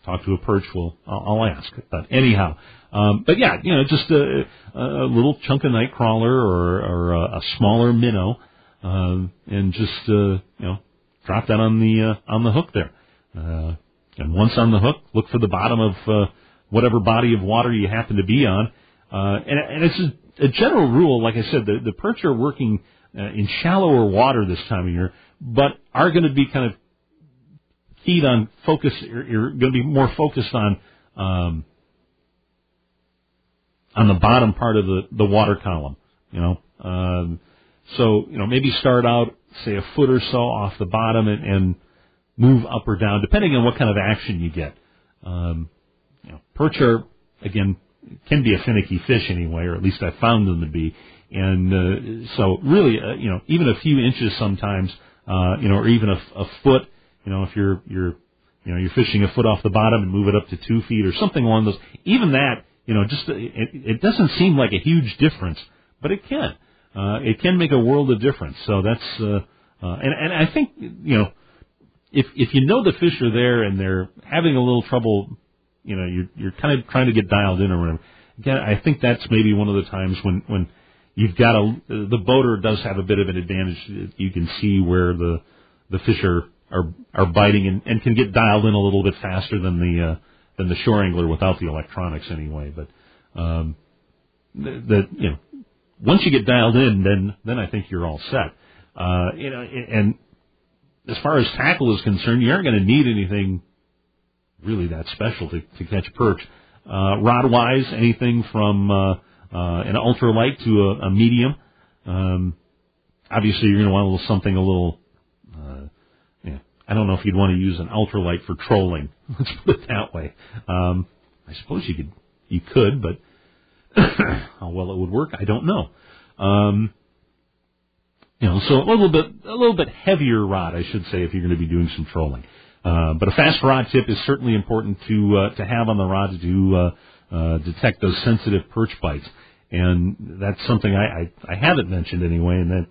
talk to a perch, we'll I'll, I'll ask. But anyhow, um, but yeah, you know, just a, a little chunk of night crawler or, or a, a smaller minnow, and just uh, you know, drop that on the uh, on the hook there. Uh, and once on the hook, look for the bottom of whatever body of water you happen to be on. And, and it's a, a general rule, like I said, the, the perch are working in shallower water this time of year, but are going to be kind of keyed on focus. You're going to be more focused on um, on the bottom part of the the water column. You know, um, so you know maybe start out say a foot or so off the bottom and, and move up or down depending on what kind of action you get. Um, you know, perch are again can be a finicky fish anyway, or at least I found them to be. And uh, so, really, uh, you know, even a few inches sometimes, uh, you know, or even a, a foot, you know, if you're you're you know you're fishing a foot off the bottom and move it up to two feet or something along those, even that, you know, just it, it doesn't seem like a huge difference, but it can. Uh, it can make a world of difference. So that's uh, uh, and and I think you know if if you know the fish are there and they're having a little trouble you know, you're you're kind of trying to get dialed in or whatever. Again, I think that's maybe one of the times when when you've got a the boater does have a bit of an advantage. You can see where the the fish are are, are biting and, and can get dialed in a little bit faster than the uh, than the shore angler without the electronics anyway. But um, that you know, once you get dialed in, then then I think you're all set. Uh, you know, and as far as tackle is concerned, you aren't going to need anything really that special to, to catch perch. Uh, rod wise, anything from uh, uh, an ultralight to a, a medium. Um, obviously, you're going to want a little something a little. Uh, yeah, I don't know if you'd want to use an ultralight for trolling. Let's put it that way. Um, I suppose you could, you could, but how well it would work, I don't know. Um, you know, so a little bit, a little bit heavier rod, I should say, if you're going to be doing some trolling. Uh, but a fast rod tip is certainly important to uh, to have on the rod to uh, uh, detect those sensitive perch bites, and that's something I, I, I haven't mentioned anyway, and that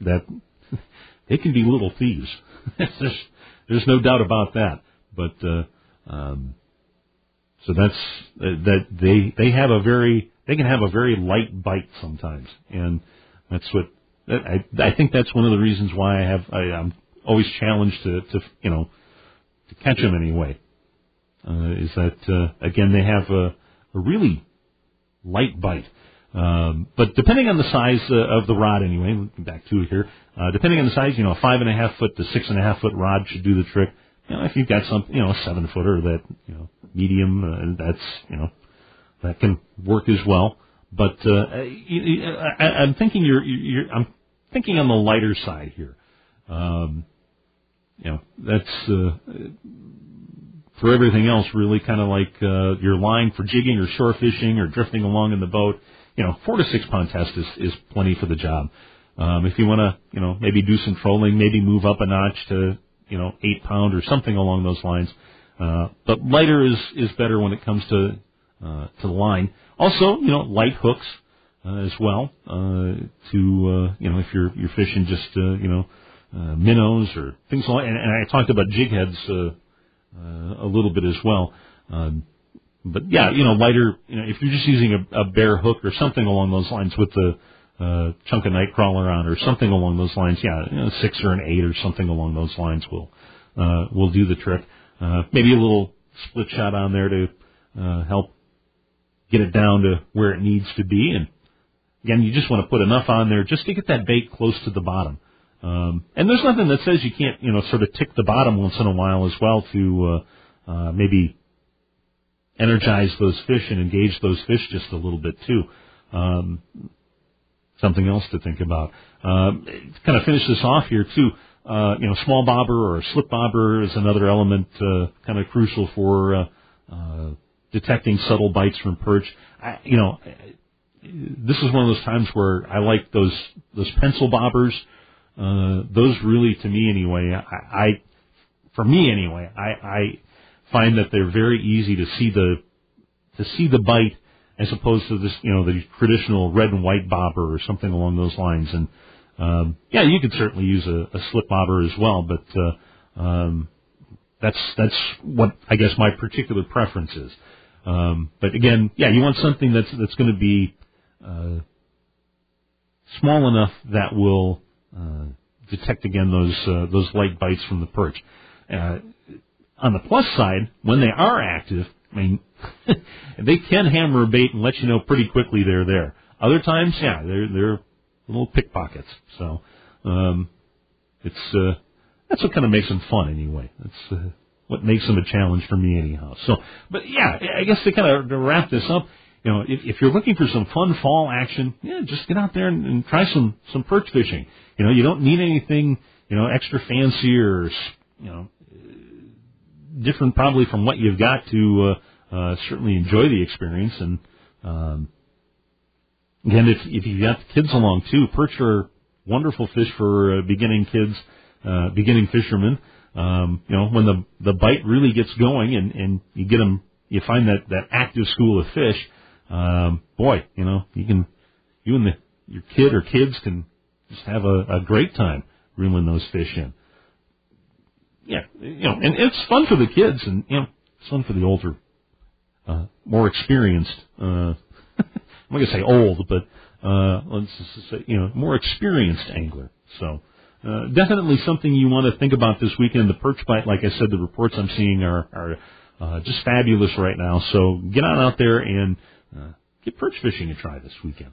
that they can be little thieves. there's, there's no doubt about that. But uh, um, so that's uh, that they they have a very they can have a very light bite sometimes, and that's what I I think that's one of the reasons why I have I, I'm always challenged to to you know to catch them anyway. Uh, is that uh, again they have a, a really light bite. Um, but depending on the size uh, of the rod, anyway, back to it here. Uh, depending on the size, you know, a five and a half foot to six and a half foot rod should do the trick. You know, if you've got some, you know, a seven footer that, you know, medium, uh, that's, you know, that can work as well. But uh, I, I'm thinking you're, you're, I'm thinking on the lighter side here. Um, you know, that's uh, for everything else really kind of like uh, your line for jigging or shore fishing or drifting along in the boat. You know, four to six pound test is, is plenty for the job. Um, if you want to, you know, maybe do some trolling, maybe move up a notch to, you know, eight pound or something along those lines. Uh, but lighter is is better when it comes to uh, to the line. Also, you know, light hooks uh, as well uh, to uh, you know if you're you're fishing just uh, you know uh, minnows or things like. And, and I talked about jig heads uh, uh, a little bit as well. Um, but yeah, you know, lighter. You know, if you're just using a, a bare hook or something along those lines with the uh, chunk of night crawler on or something along those lines, yeah, you know, six or an eight or something along those lines will uh, will do the trick. Uh, maybe a little split shot on there to uh, help get it down to where it needs to be. And again, you just want to put enough on there just to get that bait close to the bottom. Um, and there's nothing that says you can't, you know, sort of tick the bottom once in a while as well to uh, uh, maybe energize those fish and engage those fish just a little bit too. Um, something else to think about. Um, to kind of finish this off here too. Uh, you know, small bobber or slip bobber is another element, uh, kind of crucial for uh, uh, detecting subtle bites from perch. I, you know, this is one of those times where I like those those pencil bobbers. Uh, those really, to me anyway, I, I for me anyway, I, I find that they're very easy to see the to see the bite as opposed to this, you know, the traditional red and white bobber or something along those lines. And um, yeah, you could certainly use a, a slip bobber as well, but uh, um, that's that's what I guess my particular preference is. Um, but again, yeah, you want something that's that's going to be uh, small enough that will uh, detect again those uh, those light bites from the perch. Uh, on the plus side, when they are active, I mean, they can hammer a bait and let you know pretty quickly they're there. Other times, yeah, they're they're little pickpockets. So um, it's uh, that's what kind of makes them fun anyway. That's uh, what makes them a challenge for me anyhow. So, but yeah, I guess to kind of to wrap this up, you know, if, if you're looking for some fun fall action, yeah, just get out there and, and try some some perch fishing. You know, you don't need anything, you know, extra fancy or you know different probably from what you've got to uh, uh, certainly enjoy the experience. And um, again, if if you've got the kids along too, perch are wonderful fish for uh, beginning kids, uh, beginning fishermen. Um, you know, when the the bite really gets going and and you get them, you find that that active school of fish. Um, boy, you know, you can you and the your kid or kids can just have a, a great time reeling those fish in yeah, you know, and it's fun for the kids, and you know, it's fun for the older, uh, more experienced. Uh, I'm not gonna say old, but uh, let's just say you know, more experienced angler. So. Uh, definitely something you want to think about this weekend. The perch bite, like I said, the reports I'm seeing are, are uh, just fabulous right now. So get on out there and uh, get perch fishing a try this weekend.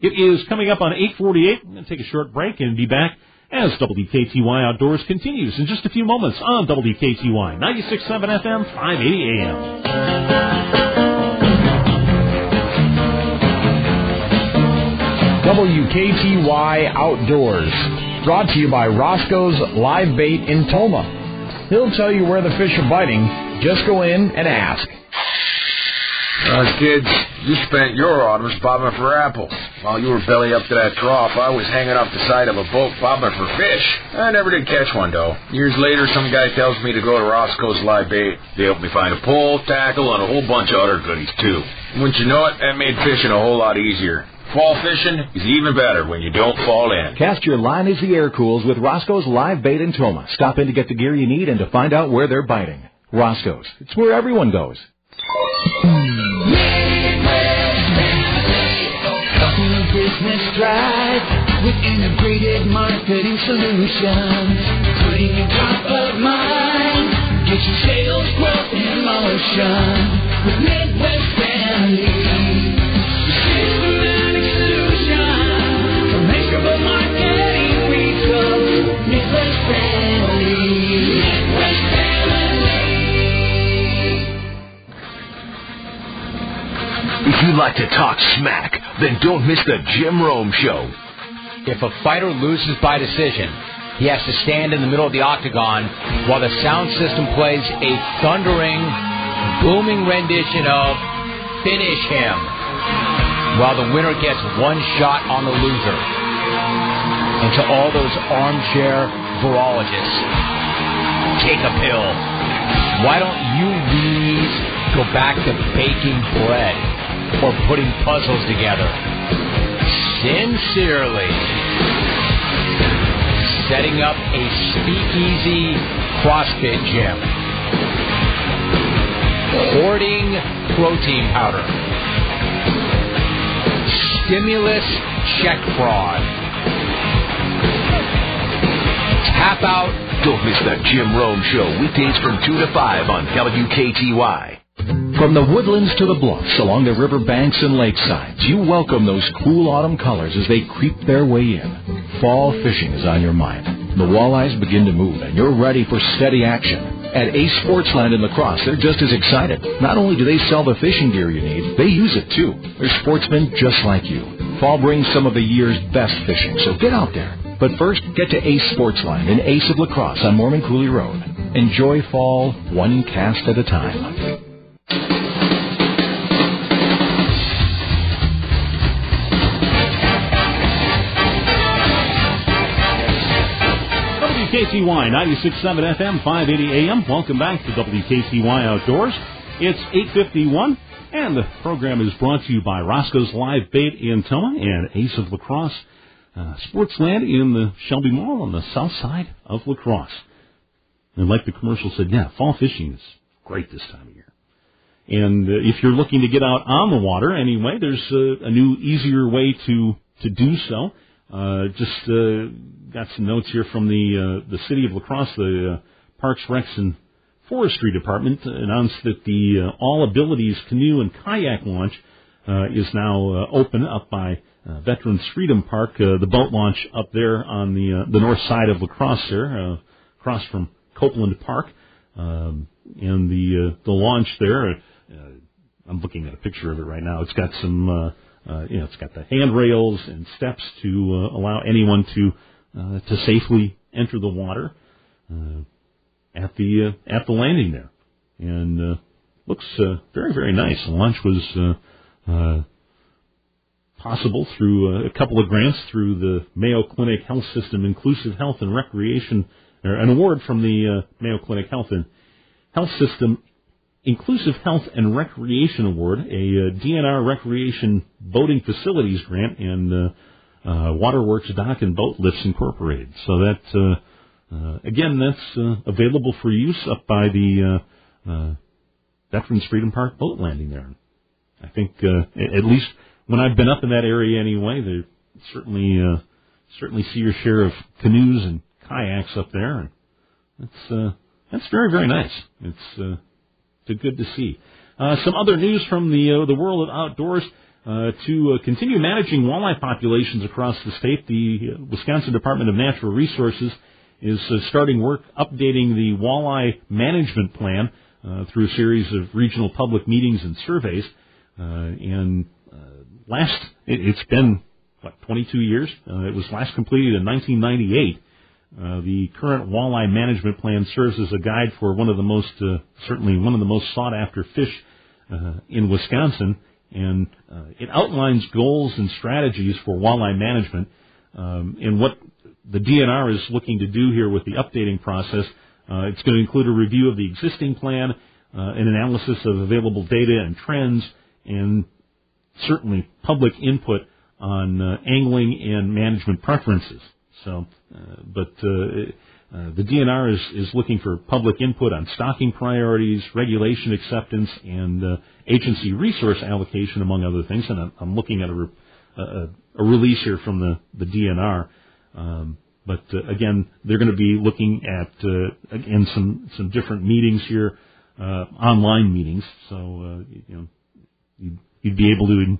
It is coming up on 8:48. I'm going to take a short break and be back as WKTY Outdoors continues in just a few moments on WKTY 96.7 FM, 580 AM. WKTY Outdoors, brought to you by Roscoe's Live Bait in Tomah. He'll tell you where the fish are biting. Just go in and ask. Uh, kids, you spent your autumns bobbing for apples. While you were belly up to that trough, I was hanging off the side of a boat bobbing for fish. I never did catch one, though. Years later, some guy tells me to go to Roscoe's Live Bait. They helped me find a pole, tackle, and a whole bunch of other goodies, too. Wouldn't you know it, that made fishing a whole lot easier. Fall fishing is even better when you don't fall in. Cast your line as the air cools with Roscoe's Live Bait in Tomah. Stop in to get the gear you need and to find out where they're biting. Roscoe's. It's where everyone goes. Business drive with integrated marketing solutions. Putting your top of mind, get your sales growth in motion with Midwest Family. If you like to talk smack, then don't miss the Jim Rome Show. if a fighter loses by decision, he has to stand in the middle of the octagon while the sound system plays a thundering, booming rendition of Finish Him, while the winner gets one shot on the loser. And to all those armchair virologists, take a pill. Why don't you please go back to baking bread or putting puzzles together? Sincerely, setting up a speakeasy CrossFit gym. Hoarding protein powder. Stimulus check fraud. Tap out. Don't miss the Jim Rome Show weekdays from 2 to 5 on WKTY. From the woodlands to the bluffs, along the river banks and lakesides, you welcome those cool autumn colors as they creep their way in. Fall fishing is on your mind. The walleyes begin to move, and you're ready for steady action. At Ace Sportsland in La Crosse, they're just as excited. Not only do they sell the fishing gear you need, they use it too. They're sportsmen just like you. Fall brings some of the year's best fishing, so get out there. But first, get to Ace Sportsland in Ace of La Crosse on Mormon Coulee Road. Enjoy fall one cast at a time. WKTY 96.7 FM, 580 AM. Welcome back to WKTY Outdoors. It's 851, and the program is brought to you by Roscoe's Live Bait in Tomah and Ace of La Crosse uh, Sportsland in the Shelby Mall on the south side of La Crosse. And like the commercial said, yeah, fall fishing is great this time of year. And uh, if you're looking to get out on the water anyway, there's uh, a new, easier way to to do so. Uh, just uh, got some notes here from the uh, the city of La Crosse, the uh, Parks, Recs, and Forestry Department announced that the uh, All Abilities canoe and kayak launch uh, is now uh, open up by uh, Veterans Freedom Park. The boat launch up there on the the north side of La Crosse, there, across from Copeland Park, um, and the the launch there. I'm looking at a picture of it right now. It's got some. Uh, you know, it's got the handrails and steps to uh, allow anyone to uh, to safely enter the water uh, at the uh, at the landing there, and uh, looks uh, very very nice. The launch was uh, uh, possible through uh, a couple of grants through the Mayo Clinic Health System Inclusive Health and Recreation, or an award from the uh, Mayo Clinic Health and Health System Inclusive Health and Recreation Award, a uh, DNR Recreation Boating Facilities Grant, and uh, uh, Waterworks Dock and Boat Lifts Incorporated. So that, uh, uh, again, that's uh, available for use up by the Veterans Freedom Park boat landing there. I think, at least when I've been up in that area anyway, they certainly certainly see your share of canoes and kayaks up there, and that's that's very very nice. It's it's good to see. Some other news from the the world of outdoors. Uh, to uh, continue managing walleye populations across the state, the uh, Wisconsin Department of Natural Resources is uh, starting work updating the walleye management plan uh, through a series of regional public meetings and surveys. And last, it, it's been what 22 years. It was last completed in 1998. Uh, the current walleye management plan serves as a guide for one of the most, uh, certainly one of the most sought after fish uh, in Wisconsin, and uh, it outlines goals and strategies for walleye management. Um, and what the DNR is looking to do here with the updating process, uh, it's going to include a review of the existing plan, uh, an analysis of available data and trends, and certainly public input on uh, angling and management preferences. So, uh, but uh, the DNR is, is looking for public input on stocking priorities, regulation acceptance, and uh, agency resource allocation, among other things. And I'm, I'm looking at a, re- a, a release here from the, the DNR. Um, but uh, again, they're going to be looking at uh, again some some different meetings here, uh, online meetings. So uh, you know, you'd, you'd be able to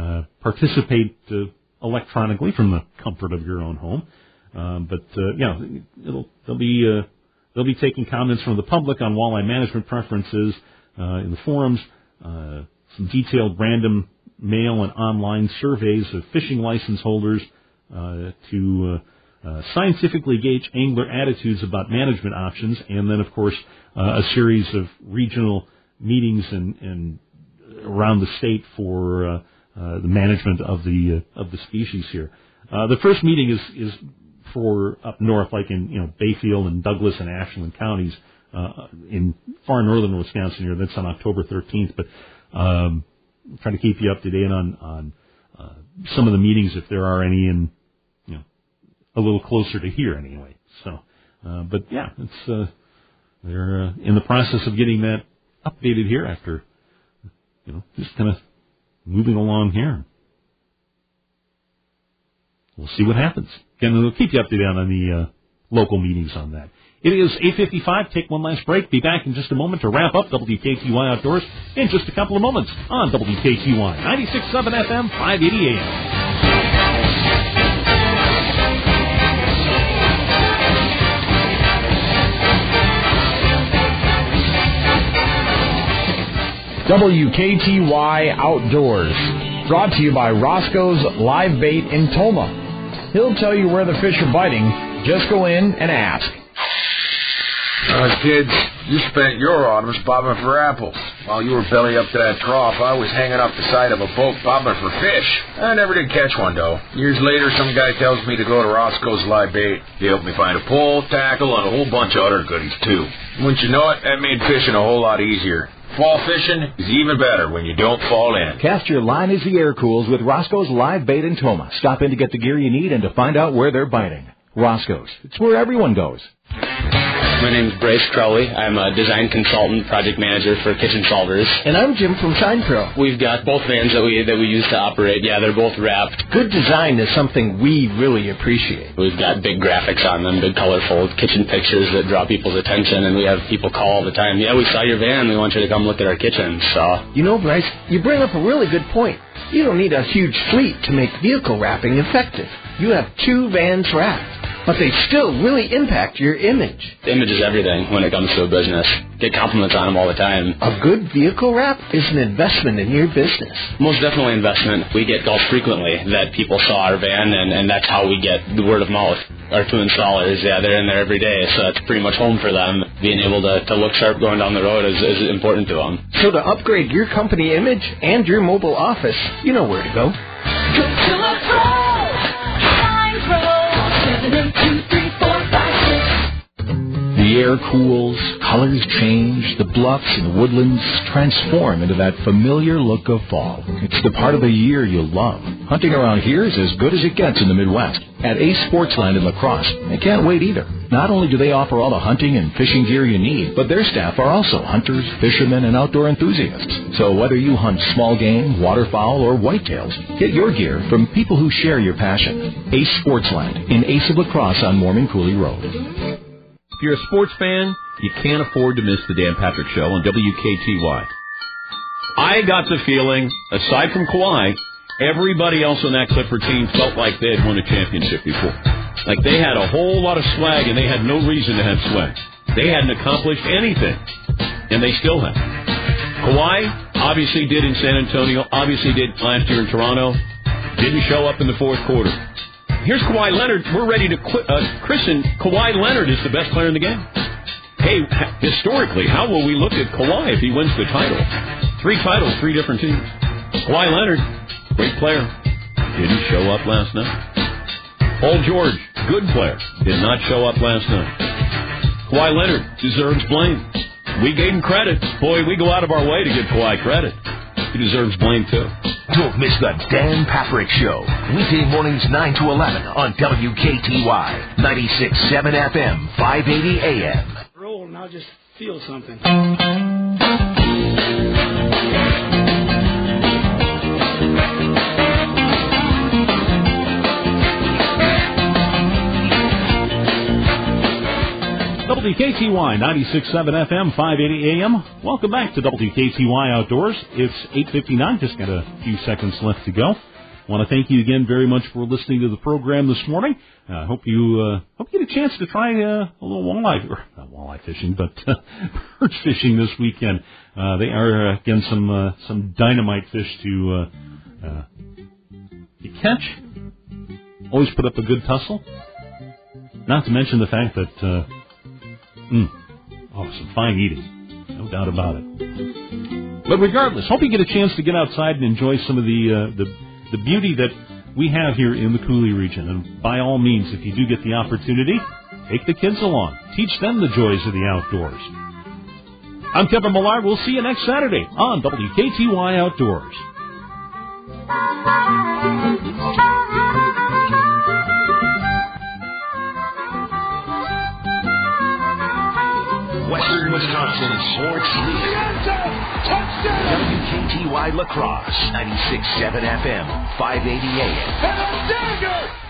uh, participate uh, electronically from the comfort of your own home. Um, but uh, know, it'll they'll be uh, they'll be taking comments from the public on walleye management preferences uh, in the forums. Uh, some detailed random mail and online surveys of fishing license holders, uh, to uh, uh, scientifically gauge angler attitudes about management options, and then, of course, uh, a series of regional meetings and, and around the state for uh, uh, the management of the of the species here. Uh, the first meeting is is for up north, like in you know Bayfield and Douglas and Ashland counties uh, in far northern Wisconsin here. That's on October 13th. But um, trying to keep you up to date on on uh, some of the meetings if there are any, and you know a little closer to here anyway. So, uh, but yeah, it's uh, they're uh, in the process of getting that updated here after you know just kind of moving along here. We'll see what happens. Again, we'll keep you updated on the uh, local meetings on that. It is 8.55. Take one last break. Be back in just a moment to wrap up WKTY Outdoors in just a couple of moments on WKTY 96.7 FM, 580 AM. WKTY Outdoors. Brought to you by Roscoe's Live Bait in Tomah. He'll tell you where the fish are biting. Just go in and ask. Uh, kids, you spent your autumns bobbing for apples. While you were belly up to that trough, I was hanging off the side of a boat bobbing for fish. I never did catch one, though. Years later, some guy tells me to go to Roscoe's Live Bait. He helped me find a pole, tackle, and a whole bunch of other goodies, too. Wouldn't you know it, that made fishing a whole lot easier. Fall fishing is even better when you don't fall in. Cast your line as the air cools with Roscoe's Live Bait in Tomah. Stop in to get the gear you need and to find out where they're biting. Roscoe's. It's where everyone goes. My name is Bryce Crowley. I'm a design consultant, project manager for Kitchen Solvers. And I'm Jim from Shine Pro. We've got both vans that we that we use to operate. Yeah, they're both wrapped. Good design is something we really appreciate. We've got big graphics on them, big colorful kitchen pictures that draw people's attention, and we have people call all the time. Yeah, we saw your van. We want you to come look at our kitchen. So You know, Bryce, you bring up a really good point. You don't need a huge fleet to make vehicle wrapping effective. You have two vans wrapped, but they still really impact your image. the image is everything when it comes to a business. Get compliments on them all the time. A good vehicle wrap is an investment in your business. Most definitely investment. We get calls frequently that people saw our van, and, and that's how we get the word of mouth. Our two installers, yeah, they're in there every day, so it's pretty much home for them. Being able to, to look sharp going down the road is, is important to them. So to upgrade your company image and your mobile office, you know where to go. Air cools, colors change, the bluffs and woodlands transform into that familiar look of fall. It's the part of the year you'll love. Hunting around here is as good as it gets in the Midwest. At Ace Sportsland in La Crosse, they can't wait either. Not only do they offer all the hunting and fishing gear you need, but their staff are also hunters, fishermen, and outdoor enthusiasts. So whether you hunt small game, waterfowl, or whitetails, get your gear from people who share your passion. Ace Sportsland in Ace of La Crosse on Mormon Coulee Road. If you're a sports fan, you can't afford to miss the Dan Patrick Show on WKTY. I got the feeling, aside from Kawhi, everybody else on that Clipper team felt like they had won a championship before. Like they had a whole lot of swag and they had no reason to have swag. They hadn't accomplished anything, and they still have. Kawhi obviously did in San Antonio, obviously did last year in Toronto, didn't show up in the fourth quarter. Here's Kawhi Leonard. We're ready to qu- uh, christen Kawhi Leonard is the best player in the game. Hey, historically, how will we look at Kawhi if he wins the title? Three titles, three different teams. Kawhi Leonard, great player, didn't show up last night. Paul George, good player, did not show up last night. Kawhi Leonard deserves blame. We gave him credit. Boy, we go out of our way to give Kawhi credit. He deserves blame too. Don't miss the Dan Patrick Show. Weekday mornings 9 to 11 on WKTY 96.7 FM, 580 AM. Roll and I'll just feel something. WKTY 96.7 FM, 580 AM. Welcome back to WKTY Outdoors. It's 8.59, just got a few seconds left to go. want to thank you again very much for listening to the program this morning. I uh, hope you uh, hope you get a chance to try uh, a little walleye, or not walleye fishing, but uh, perch fishing this weekend. Uh, they are, uh, again, some uh, some dynamite fish to, uh, uh, to catch always put up a good tussle. Not to mention the fact that, uh, mm, oh, some fine eating, no doubt about it. But regardless, hope you get a chance to get outside and enjoy some of the uh, the the beauty that we have here in the Coulee region. And by all means, if you do get the opportunity, take the kids along, teach them the joys of the outdoors. I'm Kevin Millard. We'll see you next Saturday on WKTY Outdoors. Wisconsin sports leader. WKTY La Crosse, 96.7 FM, 580 AM.